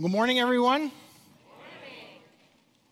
Good morning, everyone.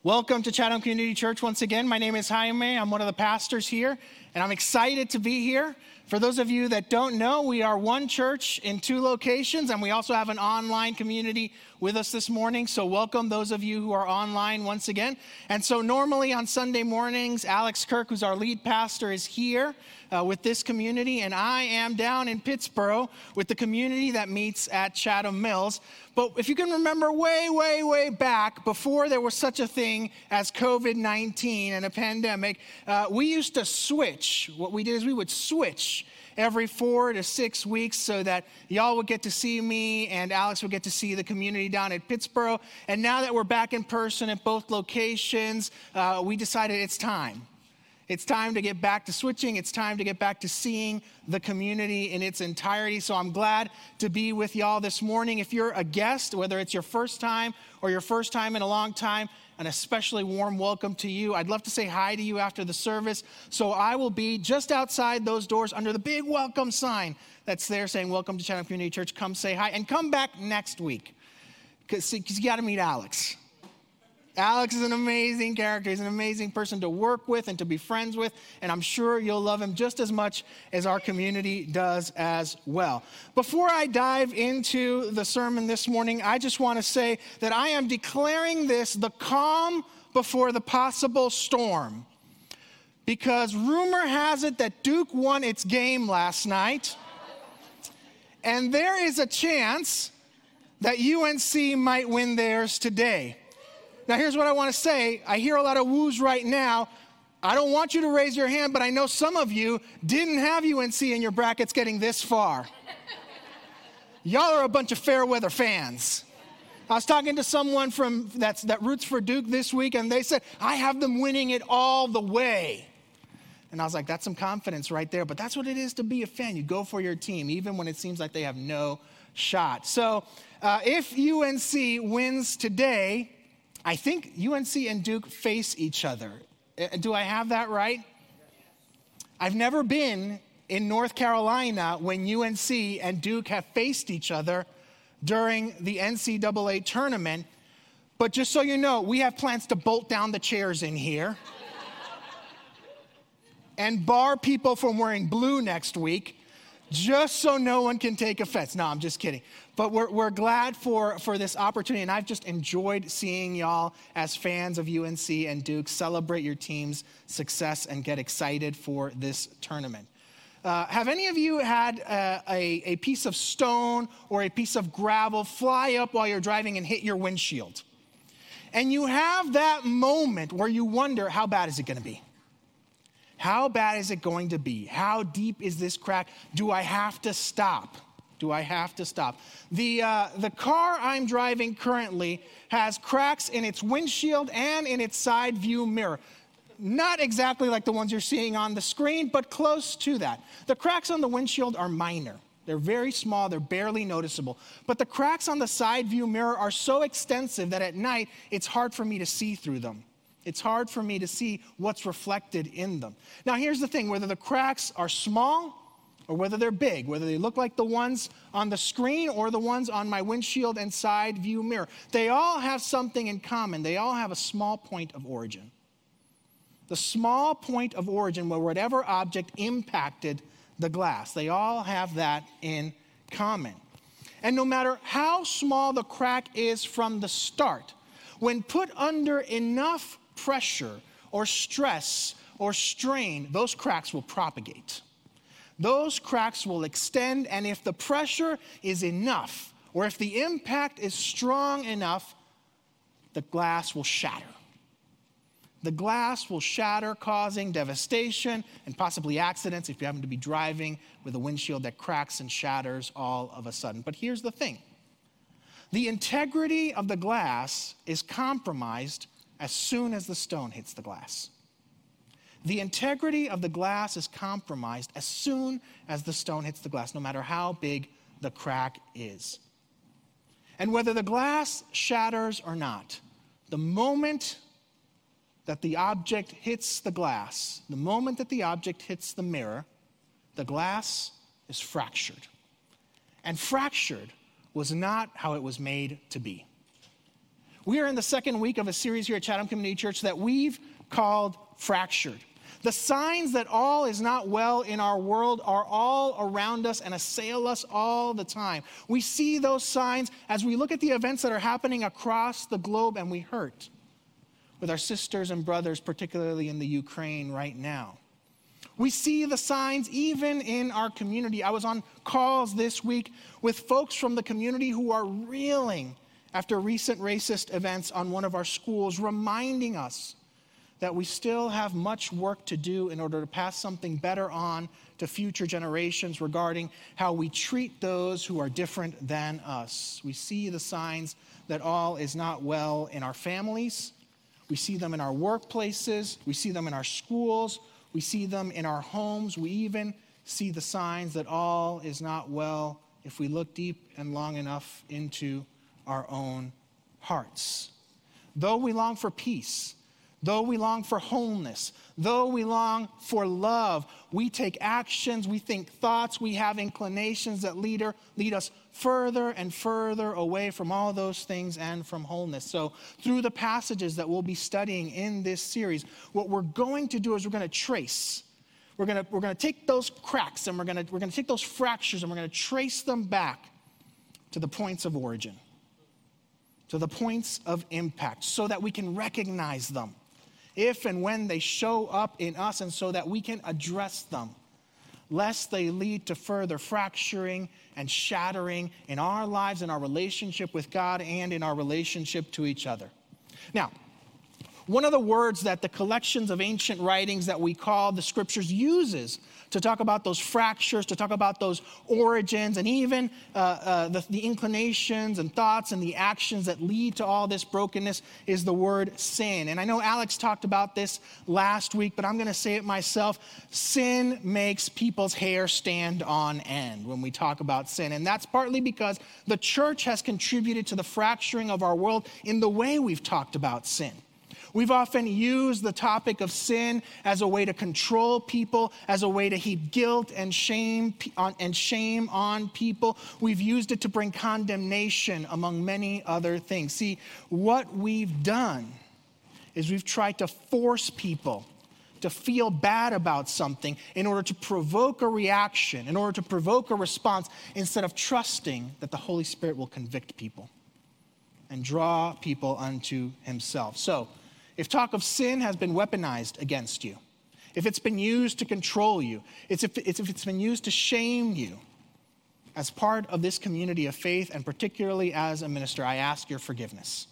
Welcome to Chatham Community Church once again. My name is Jaime. I'm one of the pastors here, and I'm excited to be here. For those of you that don't know, we are one church in two locations, and we also have an online community with us this morning. So, welcome those of you who are online once again. And so, normally on Sunday mornings, Alex Kirk, who's our lead pastor, is here uh, with this community, and I am down in Pittsboro with the community that meets at Chatham Mills. But if you can remember way, way, way back, before there was such a thing as COVID 19 and a pandemic, uh, we used to switch. What we did is we would switch every four to six weeks so that y'all would get to see me and Alex would get to see the community down at Pittsboro. And now that we're back in person at both locations, uh, we decided it's time. It's time to get back to switching. It's time to get back to seeing the community in its entirety. So I'm glad to be with y'all this morning. If you're a guest, whether it's your first time or your first time in a long time, an especially warm welcome to you. I'd love to say hi to you after the service. So I will be just outside those doors under the big welcome sign that's there saying, Welcome to Chatham Community Church. Come say hi and come back next week because you got to meet Alex. Alex is an amazing character. He's an amazing person to work with and to be friends with, and I'm sure you'll love him just as much as our community does as well. Before I dive into the sermon this morning, I just want to say that I am declaring this the calm before the possible storm. Because rumor has it that Duke won its game last night, and there is a chance that UNC might win theirs today. Now, here's what I want to say. I hear a lot of woos right now. I don't want you to raise your hand, but I know some of you didn't have UNC in your brackets getting this far. Y'all are a bunch of fair weather fans. I was talking to someone from that's, that roots for Duke this week, and they said, I have them winning it all the way. And I was like, that's some confidence right there. But that's what it is to be a fan. You go for your team, even when it seems like they have no shot. So uh, if UNC wins today, I think UNC and Duke face each other. Uh, do I have that right? I've never been in North Carolina when UNC and Duke have faced each other during the NCAA tournament. But just so you know, we have plans to bolt down the chairs in here and bar people from wearing blue next week just so no one can take offense. No, I'm just kidding. But we're, we're glad for, for this opportunity, and I've just enjoyed seeing y'all as fans of UNC and Duke celebrate your team's success and get excited for this tournament. Uh, have any of you had uh, a, a piece of stone or a piece of gravel fly up while you're driving and hit your windshield? And you have that moment where you wonder, how bad is it going to be? How bad is it going to be? How deep is this crack? Do I have to stop? Do I have to stop? The, uh, the car I'm driving currently has cracks in its windshield and in its side view mirror. Not exactly like the ones you're seeing on the screen, but close to that. The cracks on the windshield are minor. They're very small, they're barely noticeable. But the cracks on the side view mirror are so extensive that at night it's hard for me to see through them. It's hard for me to see what's reflected in them. Now, here's the thing whether the cracks are small or whether they're big, whether they look like the ones on the screen or the ones on my windshield and side view mirror, they all have something in common. They all have a small point of origin. The small point of origin where whatever object impacted the glass, they all have that in common. And no matter how small the crack is from the start, when put under enough pressure or stress or strain, those cracks will propagate. Those cracks will extend, and if the pressure is enough, or if the impact is strong enough, the glass will shatter. The glass will shatter, causing devastation and possibly accidents if you happen to be driving with a windshield that cracks and shatters all of a sudden. But here's the thing the integrity of the glass is compromised as soon as the stone hits the glass. The integrity of the glass is compromised as soon as the stone hits the glass, no matter how big the crack is. And whether the glass shatters or not, the moment that the object hits the glass, the moment that the object hits the mirror, the glass is fractured. And fractured was not how it was made to be. We are in the second week of a series here at Chatham Community Church that we've called Fractured. The signs that all is not well in our world are all around us and assail us all the time. We see those signs as we look at the events that are happening across the globe and we hurt with our sisters and brothers, particularly in the Ukraine right now. We see the signs even in our community. I was on calls this week with folks from the community who are reeling after recent racist events on one of our schools, reminding us that we still have much work to do in order to pass something better on to future generations regarding how we treat those who are different than us. We see the signs that all is not well in our families, we see them in our workplaces, we see them in our schools, we see them in our homes, we even see the signs that all is not well if we look deep and long enough into our own hearts. Though we long for peace, Though we long for wholeness, though we long for love, we take actions, we think thoughts, we have inclinations that lead, her, lead us further and further away from all those things and from wholeness. So, through the passages that we'll be studying in this series, what we're going to do is we're going to trace. We're going to, we're going to take those cracks and we're going we're going to take those fractures and we're going to trace them back to the points of origin, to the points of impact, so that we can recognize them if and when they show up in us, and so that we can address them, lest they lead to further fracturing and shattering in our lives, in our relationship with God, and in our relationship to each other. Now, one of the words that the collections of ancient writings that we call the scriptures uses to talk about those fractures, to talk about those origins, and even uh, uh, the, the inclinations and thoughts and the actions that lead to all this brokenness is the word sin. And I know Alex talked about this last week, but I'm going to say it myself. Sin makes people's hair stand on end when we talk about sin. And that's partly because the church has contributed to the fracturing of our world in the way we've talked about sin. We've often used the topic of sin as a way to control people, as a way to heap guilt and shame on, and shame on people. We've used it to bring condemnation among many other things. See, what we've done is we've tried to force people to feel bad about something in order to provoke a reaction, in order to provoke a response, instead of trusting that the Holy Spirit will convict people and draw people unto Himself. So, if talk of sin has been weaponized against you, if it's been used to control you, it's if, it's if it's been used to shame you, as part of this community of faith, and particularly as a minister, I ask your forgiveness.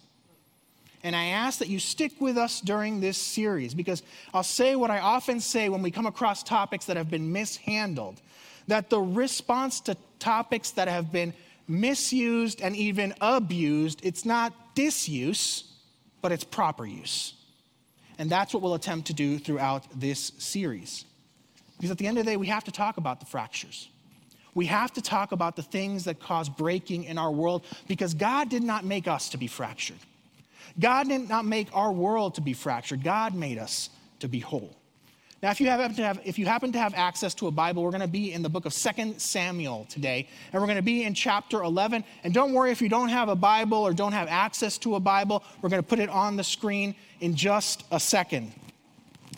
And I ask that you stick with us during this series because I'll say what I often say when we come across topics that have been mishandled that the response to topics that have been misused and even abused, it's not disuse, but it's proper use. And that's what we'll attempt to do throughout this series. Because at the end of the day, we have to talk about the fractures. We have to talk about the things that cause breaking in our world because God did not make us to be fractured. God did not make our world to be fractured. God made us to be whole. Now, if you, happen to have, if you happen to have access to a Bible, we're going to be in the book of 2 Samuel today, and we're going to be in chapter 11. And don't worry if you don't have a Bible or don't have access to a Bible, we're going to put it on the screen in just a second.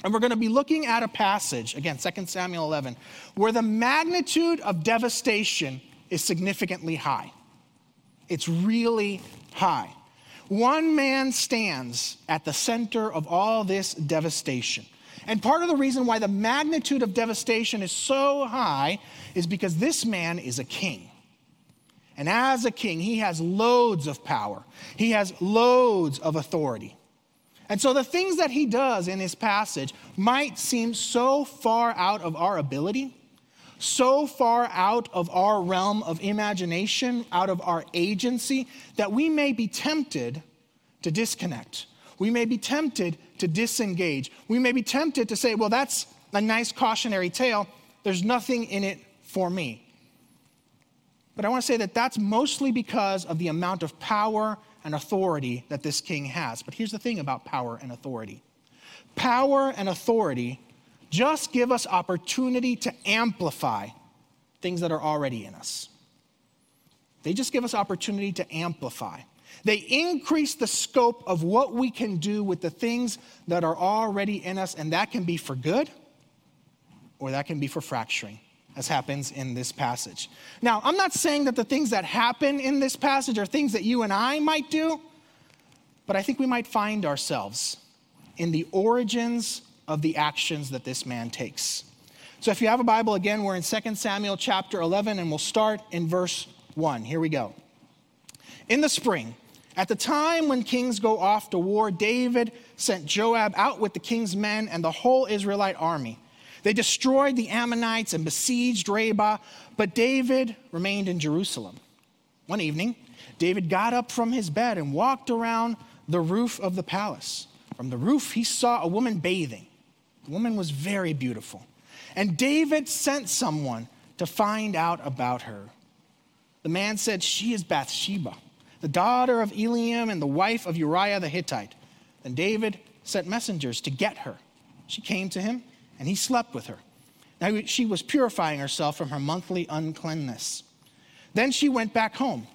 And we're going to be looking at a passage, again, 2 Samuel 11, where the magnitude of devastation is significantly high. It's really high. One man stands at the center of all this devastation. And part of the reason why the magnitude of devastation is so high is because this man is a king. And as a king, he has loads of power, he has loads of authority. And so the things that he does in this passage might seem so far out of our ability, so far out of our realm of imagination, out of our agency, that we may be tempted to disconnect. We may be tempted to disengage. We may be tempted to say, well, that's a nice cautionary tale. There's nothing in it for me. But I want to say that that's mostly because of the amount of power and authority that this king has. But here's the thing about power and authority power and authority just give us opportunity to amplify things that are already in us. They just give us opportunity to amplify. They increase the scope of what we can do with the things that are already in us, and that can be for good or that can be for fracturing, as happens in this passage. Now, I'm not saying that the things that happen in this passage are things that you and I might do, but I think we might find ourselves in the origins of the actions that this man takes. So if you have a Bible, again, we're in 2 Samuel chapter 11, and we'll start in verse 1. Here we go. In the spring, at the time when kings go off to war, David sent Joab out with the king's men and the whole Israelite army. They destroyed the Ammonites and besieged Rabbah, but David remained in Jerusalem. One evening, David got up from his bed and walked around the roof of the palace. From the roof, he saw a woman bathing. The woman was very beautiful. And David sent someone to find out about her. The man said, She is Bathsheba the daughter of Eliam and the wife of Uriah the Hittite. Then David sent messengers to get her. She came to him, and he slept with her. Now she was purifying herself from her monthly uncleanness. Then she went back home.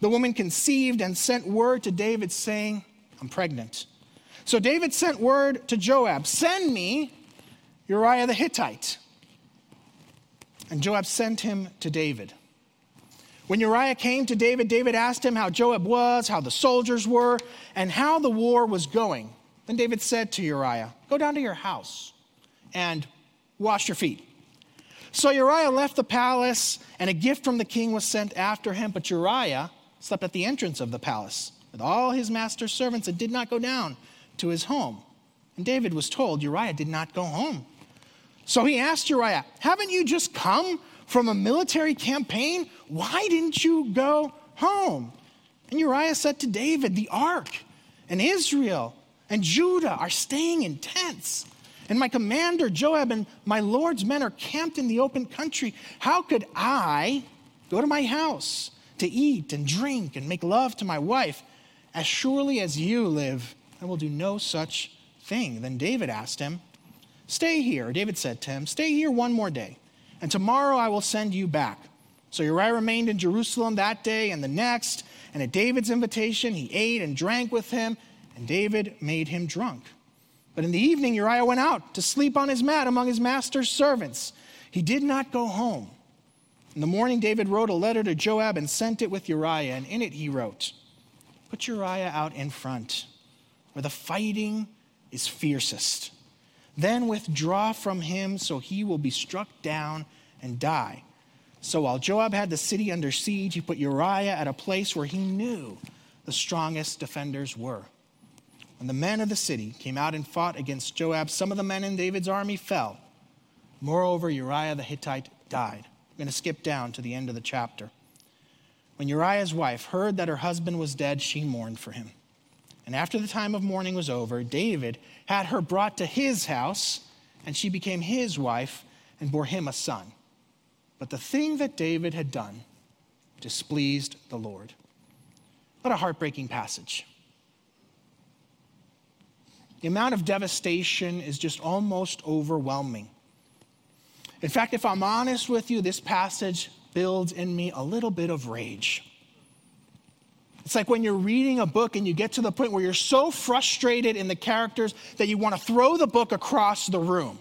The woman conceived and sent word to David, saying, I'm pregnant. So David sent word to Joab, Send me Uriah the Hittite. And Joab sent him to David. When Uriah came to David, David asked him how Joab was, how the soldiers were, and how the war was going. Then David said to Uriah, Go down to your house and wash your feet. So Uriah left the palace, and a gift from the king was sent after him. But Uriah slept at the entrance of the palace with all his master's servants and did not go down to his home. And David was told Uriah did not go home. So he asked Uriah, Haven't you just come from a military campaign? Why didn't you go home? And Uriah said to David, The ark and Israel and Judah are staying in tents. And my commander Joab and my Lord's men are camped in the open country. How could I go to my house to eat and drink and make love to my wife? As surely as you live, I will do no such thing. Then David asked him, Stay here. David said to him, Stay here one more day and tomorrow I will send you back. So Uriah remained in Jerusalem that day and the next, and at David's invitation, he ate and drank with him, and David made him drunk. But in the evening, Uriah went out to sleep on his mat among his master's servants. He did not go home. In the morning, David wrote a letter to Joab and sent it with Uriah, and in it he wrote, Put Uriah out in front, where the fighting is fiercest. Then withdraw from him, so he will be struck down and die. So while Joab had the city under siege, he put Uriah at a place where he knew the strongest defenders were. When the men of the city came out and fought against Joab, some of the men in David's army fell. Moreover, Uriah the Hittite died. I'm going to skip down to the end of the chapter. When Uriah's wife heard that her husband was dead, she mourned for him. And after the time of mourning was over, David had her brought to his house, and she became his wife and bore him a son. But the thing that David had done displeased the Lord. What a heartbreaking passage. The amount of devastation is just almost overwhelming. In fact, if I'm honest with you, this passage builds in me a little bit of rage. It's like when you're reading a book and you get to the point where you're so frustrated in the characters that you want to throw the book across the room.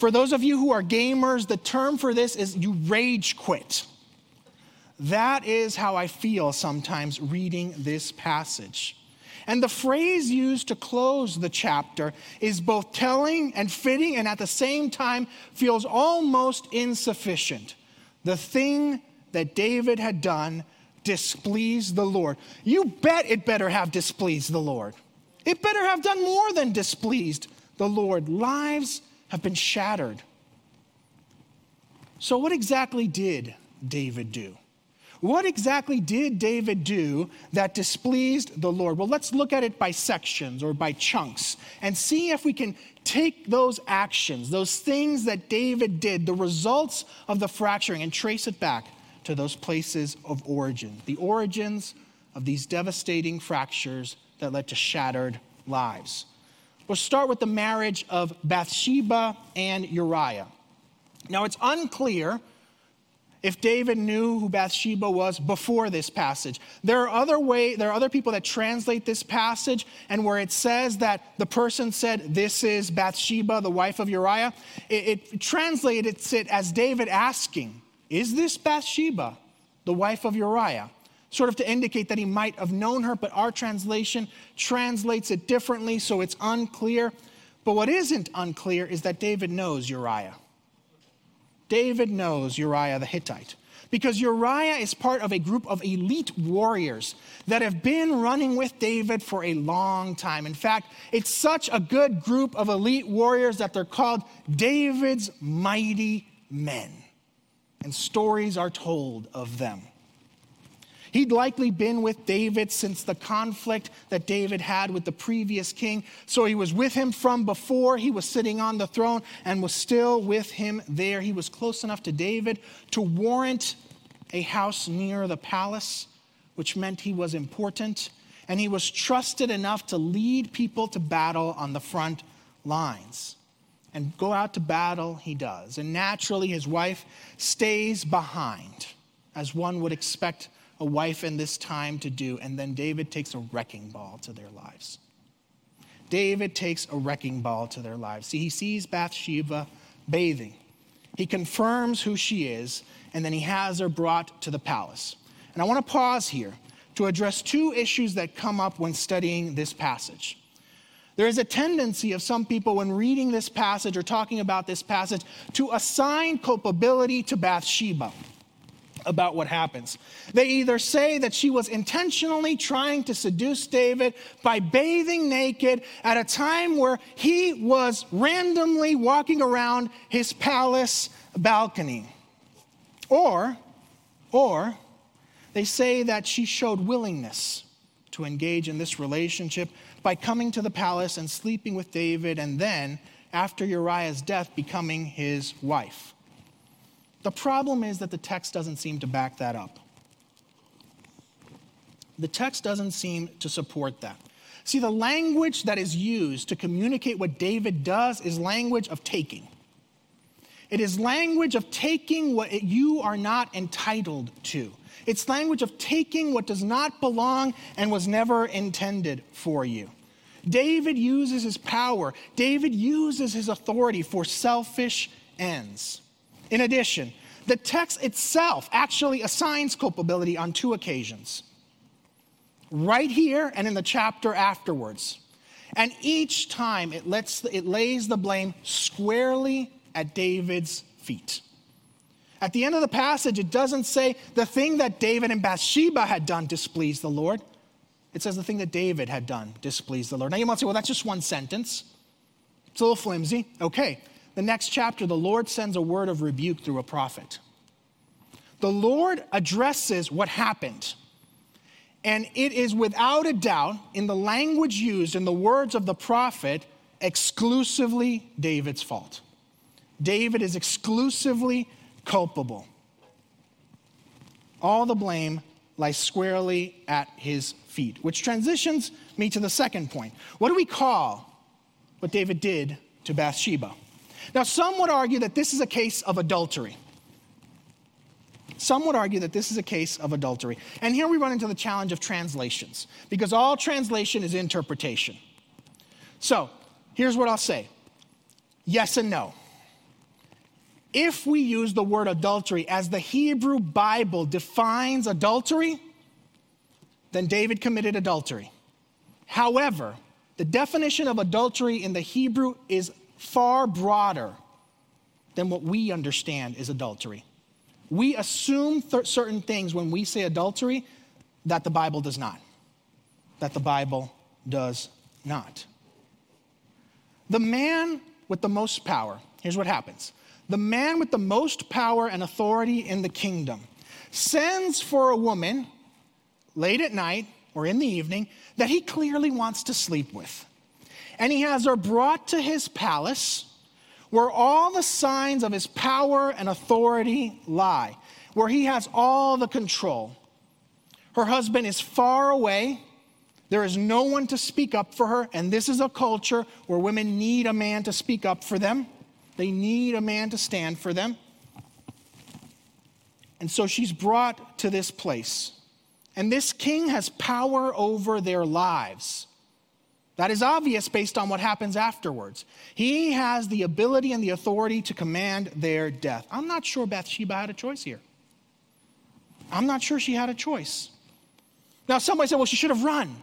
For those of you who are gamers, the term for this is you rage quit. That is how I feel sometimes reading this passage. And the phrase used to close the chapter is both telling and fitting, and at the same time feels almost insufficient. The thing that David had done displeased the Lord. You bet it better have displeased the Lord. It better have done more than displeased the Lord. Lives have been shattered. So, what exactly did David do? What exactly did David do that displeased the Lord? Well, let's look at it by sections or by chunks and see if we can take those actions, those things that David did, the results of the fracturing, and trace it back to those places of origin, the origins of these devastating fractures that led to shattered lives. We'll start with the marriage of Bathsheba and Uriah. Now, it's unclear if David knew who Bathsheba was before this passage. There are other way there are other people that translate this passage and where it says that the person said this is Bathsheba the wife of Uriah it, it translates it as David asking is this Bathsheba the wife of Uriah sort of to indicate that he might have known her but our translation translates it differently so it's unclear but what isn't unclear is that David knows Uriah David knows Uriah the Hittite because Uriah is part of a group of elite warriors that have been running with David for a long time. In fact, it's such a good group of elite warriors that they're called David's mighty men. And stories are told of them. He'd likely been with David since the conflict that David had with the previous king. So he was with him from before he was sitting on the throne and was still with him there. He was close enough to David to warrant a house near the palace, which meant he was important. And he was trusted enough to lead people to battle on the front lines. And go out to battle, he does. And naturally, his wife stays behind, as one would expect a wife in this time to do. And then David takes a wrecking ball to their lives. David takes a wrecking ball to their lives. See, he sees Bathsheba bathing. He confirms who she is, and then he has her brought to the palace. And I want to pause here to address two issues that come up when studying this passage. There is a tendency of some people, when reading this passage or talking about this passage, to assign culpability to Bathsheba about what happens. They either say that she was intentionally trying to seduce David by bathing naked at a time where he was randomly walking around his palace balcony. Or, or they say that she showed willingness to engage in this relationship by coming to the palace and sleeping with David and then, after Uriah's death, becoming his wife. The problem is that the text doesn't seem to back that up. The text doesn't seem to support that. See, the language that is used to communicate what David does is language of taking. It is language of taking what you are not entitled to. It's language of taking what does not belong and was never intended for you. David uses his power, David uses his authority for selfish ends. In addition, the text itself actually assigns culpability on two occasions right here and in the chapter afterwards. And each time it, lets, it lays the blame squarely at David's feet. At the end of the passage, it doesn't say the thing that David and Bathsheba had done displeased the Lord. It says the thing that David had done displeased the Lord. Now you might say, well, that's just one sentence. It's a little flimsy. Okay, the next chapter, the Lord sends a word of rebuke through a prophet. The Lord addresses what happened. And it is without a doubt, in the language used, in the words of the prophet, exclusively David's fault. David is exclusively culpable. All the blame lies squarely at his feet, which transitions me to the second point. What do we call what David did to Bathsheba? Now, some would argue that this is a case of adultery. Some would argue that this is a case of adultery. And here we run into the challenge of translations, because all translation is interpretation. So, here's what I'll say yes and no. If we use the word adultery as the Hebrew Bible defines adultery, then David committed adultery. However, the definition of adultery in the Hebrew is far broader than what we understand is adultery. We assume th- certain things when we say adultery that the Bible does not. That the Bible does not. The man with the most power, here's what happens the man with the most power and authority in the kingdom sends for a woman late at night or in the evening that he clearly wants to sleep with and he has her brought to his palace where all the signs of his power and authority lie, where he has all the control. Her husband is far away. There is no one to speak up for her, and this is a culture where women need a man to speak up for them. They need a man to stand for them. And so she's brought to this place. And this king has power over their lives. That is obvious based on what happens afterwards. He has the ability and the authority to command their death. I'm not sure Bathsheba had a choice here. I'm not sure she had a choice. Now, somebody said, well, she should have run.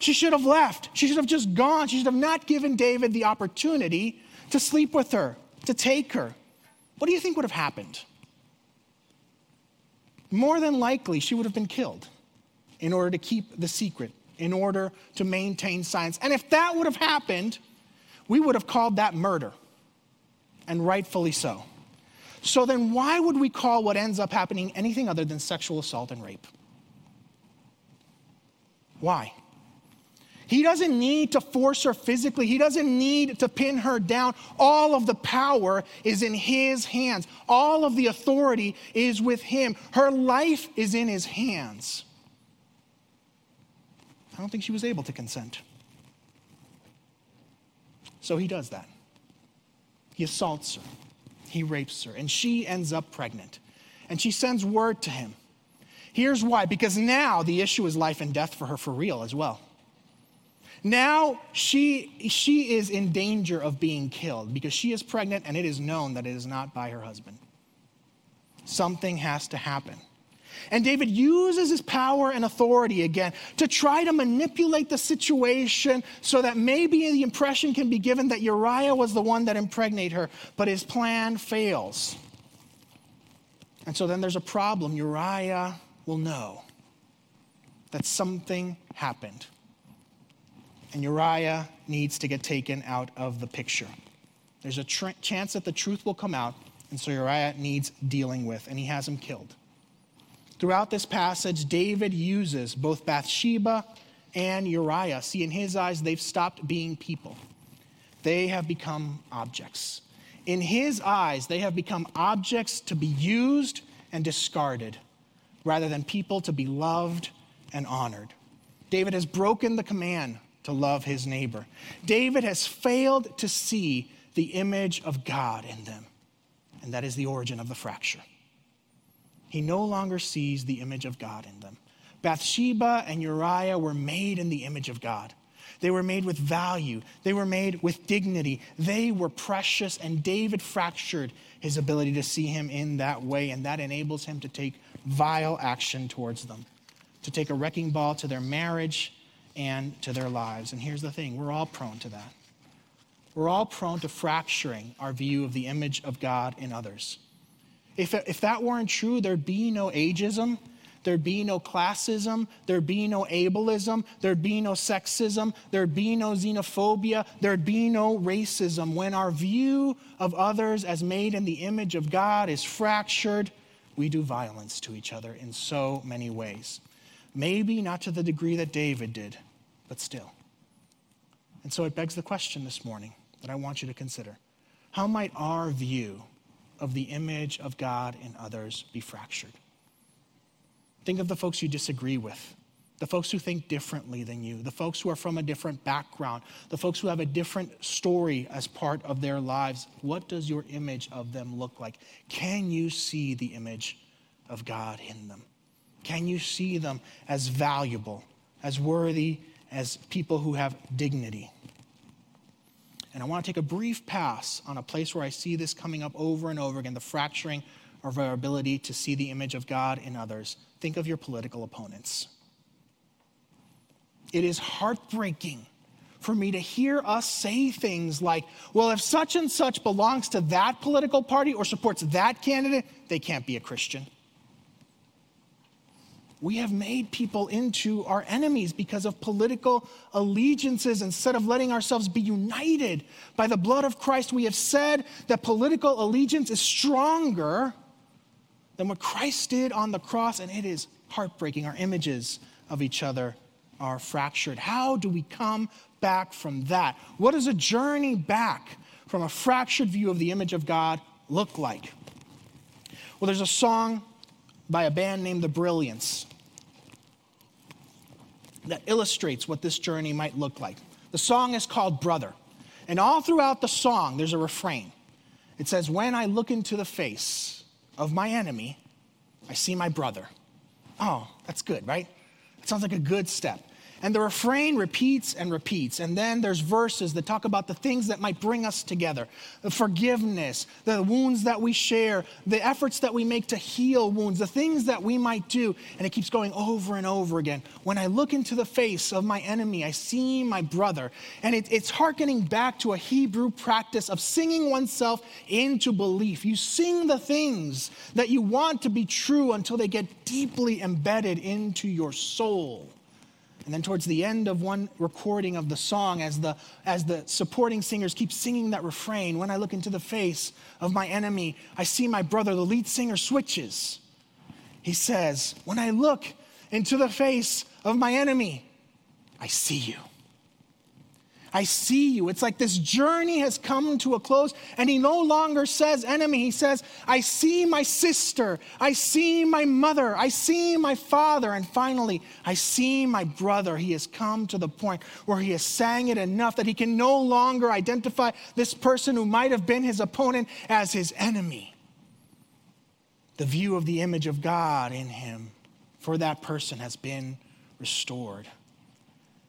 She should have left. She should have just gone. She should have not given David the opportunity to sleep with her, to take her. What do you think would have happened? More than likely, she would have been killed in order to keep the secret, in order to maintain science. And if that would have happened, we would have called that murder, and rightfully so. So then, why would we call what ends up happening anything other than sexual assault and rape? Why? He doesn't need to force her physically. He doesn't need to pin her down. All of the power is in his hands. All of the authority is with him. Her life is in his hands. I don't think she was able to consent. So he does that. He assaults her, he rapes her, and she ends up pregnant. And she sends word to him. Here's why because now the issue is life and death for her for real as well. Now she, she is in danger of being killed because she is pregnant and it is known that it is not by her husband. Something has to happen. And David uses his power and authority again to try to manipulate the situation so that maybe the impression can be given that Uriah was the one that impregnated her, but his plan fails. And so then there's a problem. Uriah will know that something happened and Uriah needs to get taken out of the picture. There's a tr- chance that the truth will come out, and so Uriah needs dealing with, and he has him killed. Throughout this passage, David uses both Bathsheba and Uriah. See, in his eyes, they've stopped being people, they have become objects. In his eyes, they have become objects to be used and discarded rather than people to be loved and honored. David has broken the command to love his neighbor. David has failed to see the image of God in them, and that is the origin of the fracture. He no longer sees the image of God in them. Bathsheba and Uriah were made in the image of God. They were made with value. They were made with dignity. They were precious, and David fractured his ability to see him in that way, and that enables him to take vile action towards them, to take a wrecking ball to their marriage, and to their lives. And here's the thing we're all prone to that. We're all prone to fracturing our view of the image of God in others. If, if that weren't true, there'd be no ageism, there'd be no classism, there'd be no ableism, there'd be no sexism, there'd be no xenophobia, there'd be no racism. When our view of others as made in the image of God is fractured, we do violence to each other in so many ways. Maybe not to the degree that David did, but still. And so it begs the question this morning that I want you to consider How might our view of the image of God in others be fractured? Think of the folks you disagree with, the folks who think differently than you, the folks who are from a different background, the folks who have a different story as part of their lives. What does your image of them look like? Can you see the image of God in them? Can you see them as valuable, as worthy, as people who have dignity. And I want to take a brief pass on a place where I see this coming up over and over again the fracturing of our ability to see the image of God in others. Think of your political opponents. It is heartbreaking for me to hear us say things like, well, if such and such belongs to that political party or supports that candidate, they can't be a Christian we have made people into our enemies because of political allegiances instead of letting ourselves be united by the blood of Christ. We have said that political allegiance is stronger than what Christ did on the cross, and it is heartbreaking. Our images of each other are fractured. How do we come back from that? What does a journey back from a fractured view of the image of God look like? Well, there's a song by a band named The Brilliance that illustrates what this journey might look like. The song is called Brother. And all throughout the song, there's a refrain. It says, When I look into the face of my enemy, I see my brother. Oh, that's good, right? That sounds like a good step. And the refrain repeats and repeats. And then there's verses that talk about the things that might bring us together the forgiveness, the wounds that we share, the efforts that we make to heal wounds, the things that we might do. And it keeps going over and over again. When I look into the face of my enemy, I see my brother. And it, it's hearkening back to a Hebrew practice of singing oneself into belief. You sing the things that you want to be true until they get deeply embedded into your soul. And then towards the end of one recording of the song, as the, as the supporting singers keep singing that refrain, when I look into the face of my enemy, I see my brother, the lead singer switches. He says, When I look into the face of my enemy, I see you. I see you. It's like this journey has come to a close, and he no longer says enemy. He says, I see my sister. I see my mother. I see my father. And finally, I see my brother. He has come to the point where he has sang it enough that he can no longer identify this person who might have been his opponent as his enemy. The view of the image of God in him for that person has been restored.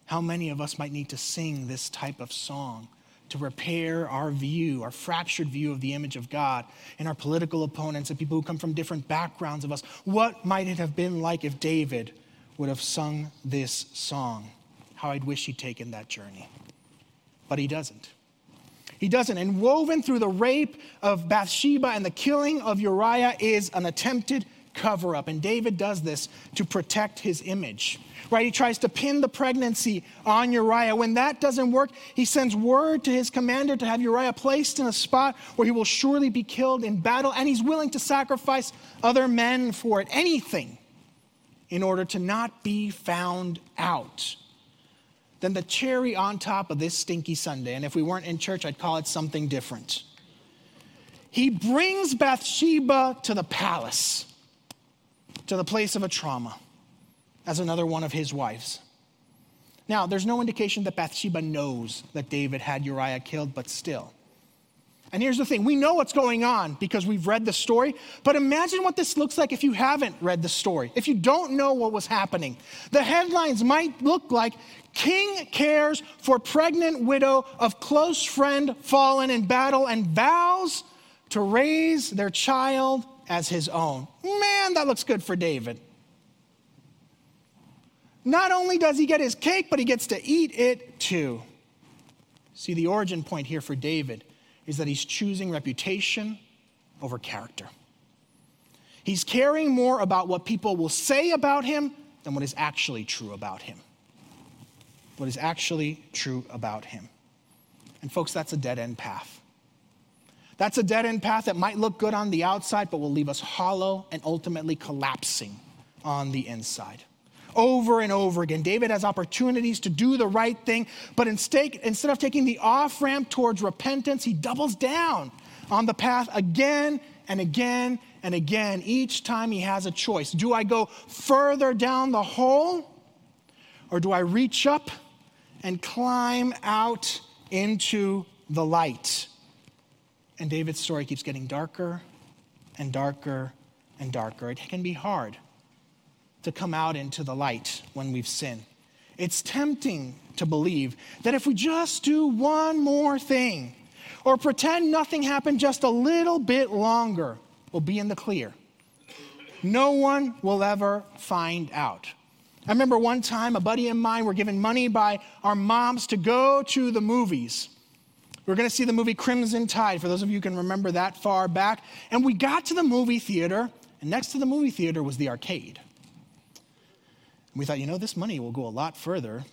How many of us might need to sing this type of song to repair our view, our fractured view of the image of God and our political opponents and people who come from different backgrounds of us? What might it have been like if David would have sung this song? How I'd wish he'd taken that journey. But he doesn't. He doesn't. And woven through the rape of Bathsheba and the killing of Uriah is an attempted cover up. And David does this to protect his image. Right? He tries to pin the pregnancy on Uriah. When that doesn't work, he sends word to his commander to have Uriah placed in a spot where he will surely be killed in battle, and he's willing to sacrifice other men for it, anything, in order to not be found out. Then the cherry on top of this stinky sundae, and if we weren't in church, I'd call it something different. He brings Bathsheba to the palace to the place of a trauma as another one of his wives. Now, there's no indication that Bathsheba knows that David had Uriah killed, but still. And here's the thing we know what's going on because we've read the story, but imagine what this looks like if you haven't read the story, if you don't know what was happening. The headlines might look like King cares for pregnant widow of close friend fallen in battle and vows to raise their child as his own. Man, that looks good for David. Not only does he get his cake, but he gets to eat it too. See, the origin point here for David is that he's choosing reputation over character. He's caring more about what people will say about him than what is actually true about him. What is actually true about him. And, folks, that's a dead end path. That's a dead end path that might look good on the outside, but will leave us hollow and ultimately collapsing on the inside. Over and over again, David has opportunities to do the right thing, but instead, of taking the off ramp towards repentance, he doubles down on the path again and again and again. Each time he has a choice do I go further down the hole, or do I reach up and climb out into the light? And David's story keeps getting darker and darker and darker. It can be hard to come out into the light when we've sinned. It's tempting to believe that if we just do one more thing or pretend nothing happened just a little bit longer, we'll be in the clear. No one will ever find out. I remember one time a buddy of mine were given money by our moms to go to the movies. We are going to see the movie Crimson Tide, for those of you who can remember that far back. And we got to the movie theater, and next to the movie theater was the arcade. And we thought, you know, this money will go a lot further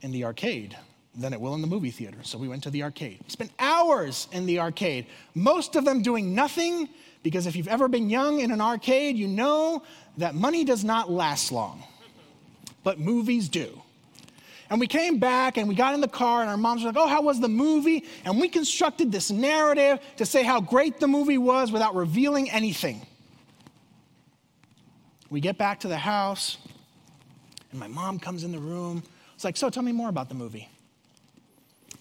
in the arcade than it will in the movie theater. So we went to the arcade. We spent hours in the arcade, most of them doing nothing, because if you've ever been young in an arcade, you know that money does not last long, but movies do. And we came back and we got in the car, and our moms were like, Oh, how was the movie? And we constructed this narrative to say how great the movie was without revealing anything. We get back to the house, and my mom comes in the room. It's like, So tell me more about the movie.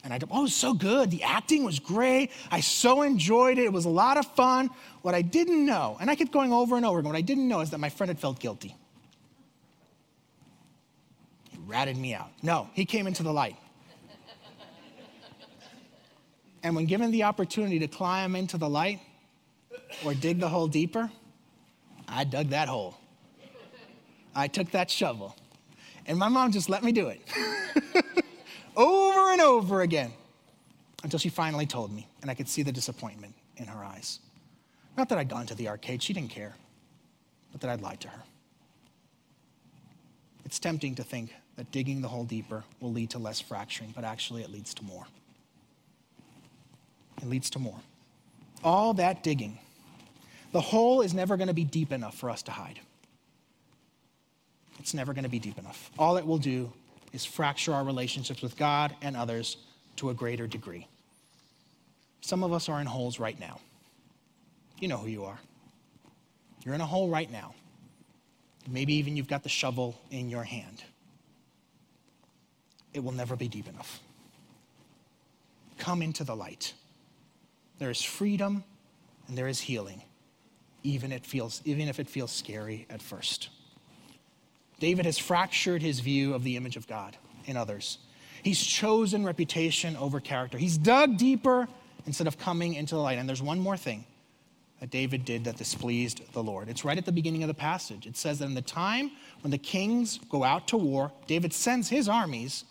And I, go, oh, it was so good. The acting was great. I so enjoyed it. It was a lot of fun. What I didn't know, and I kept going over and over again, what I didn't know is that my friend had felt guilty. Ratted me out. No, he came into the light. and when given the opportunity to climb into the light or dig the hole deeper, I dug that hole. I took that shovel. And my mom just let me do it over and over again until she finally told me, and I could see the disappointment in her eyes. Not that I'd gone to the arcade, she didn't care, but that I'd lied to her. It's tempting to think that digging the hole deeper will lead to less fracturing, but actually it leads to more. It leads to more. All that digging, the hole is never going to be deep enough for us to hide. It's never going to be deep enough. All it will do is fracture our relationships with God and others to a greater degree. Some of us are in holes right now. You know who you are. You're in a hole right now. Maybe even you've got the shovel in your hand. It will never be deep enough. Come into the light. There is freedom and there is healing, even, it feels, even if it feels scary at first. David has fractured his view of the image of God in others. He's chosen reputation over character. He's dug deeper instead of coming into the light. And there's one more thing that David did that displeased the Lord. It's right at the beginning of the passage. It says that in the time when the kings go out to war, David sends his armies,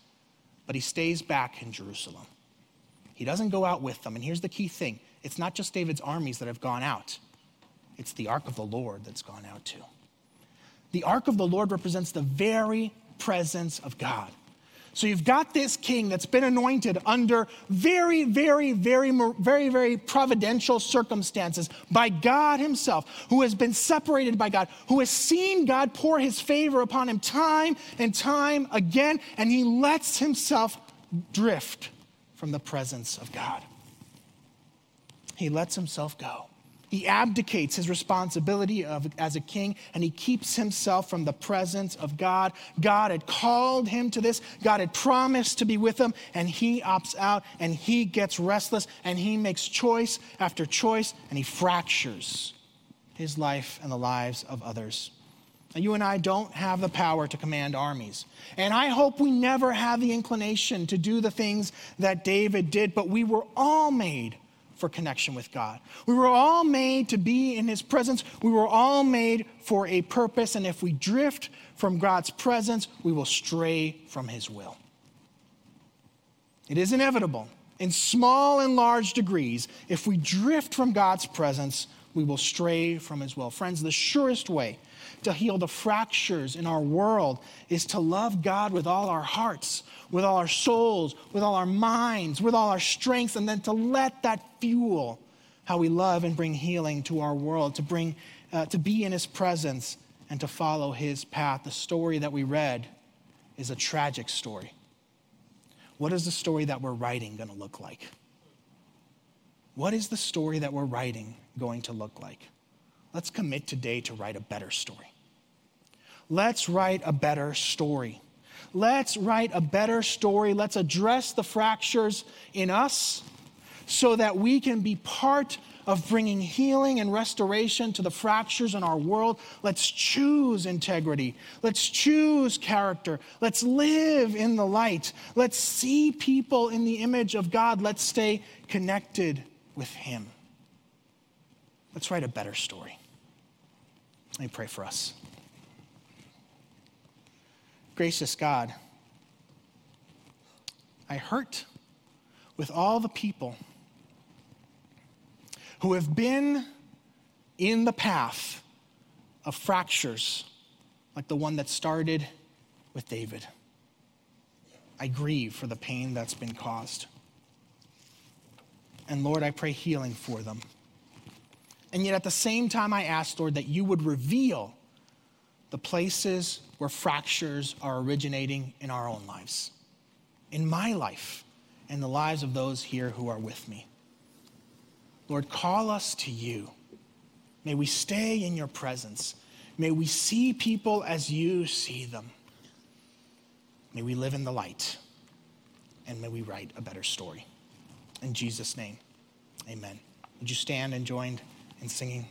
but he stays back in Jerusalem. He doesn't go out with them. And here's the key thing it's not just David's armies that have gone out, it's the ark of the Lord that's gone out too. The ark of the Lord represents the very presence of God. So you've got this king that's been anointed under very, very, very, very, very providential circumstances by God himself, who has been separated by God, who has seen God pour his favor upon him time and time again, and he lets himself drift from the presence of God. He lets himself go. He abdicates his responsibility of, as a king and he keeps himself from the presence of God. God had called him to this, God had promised to be with him, and he opts out and he gets restless and he makes choice after choice and he fractures his life and the lives of others. Now, you and I don't have the power to command armies. And I hope we never have the inclination to do the things that David did, but we were all made for connection with God. We were all made to be in His presence. We were all made for a purpose. And if we drift from God's presence, we will stray from His will. It is inevitable. In small and large degrees, if we drift from God's presence, we will stray from His will. Friends, the surest way to heal the fractures in our world is to love God with all our hearts, with all our souls, with all our minds, with all our strengths, and then to let that fuel how we love and bring healing to our world, to bring, uh, to be in His presence and to follow His path. The story that we read is a tragic story. What is the story that we're writing going to look like? What is the story that we're writing going to look like? Let's commit today to write a better story. Let's write a better story. Let's write a better story. Let's address the fractures in us so that we can be part of bringing healing and restoration to the fractures in our world. Let's choose integrity. Let's choose character. Let's live in the light. Let's see people in the image of God. Let's stay connected with Him. Let's write a better story. Let me pray for us. Gracious God, I hurt with all the people who have been in the path of fractures like the one that started with David. I grieve for the pain that's been caused. And Lord, I pray healing for them. And yet at the same time, I ask, Lord, that you would reveal the places where fractures are originating in our own lives, in my life, and the lives of those here who are with me. Lord, call us to you. May we stay in your presence. May we see people as you see them. May we live in the light. and may we write a better story. In Jesus' name, amen. Would you stand and join in singing?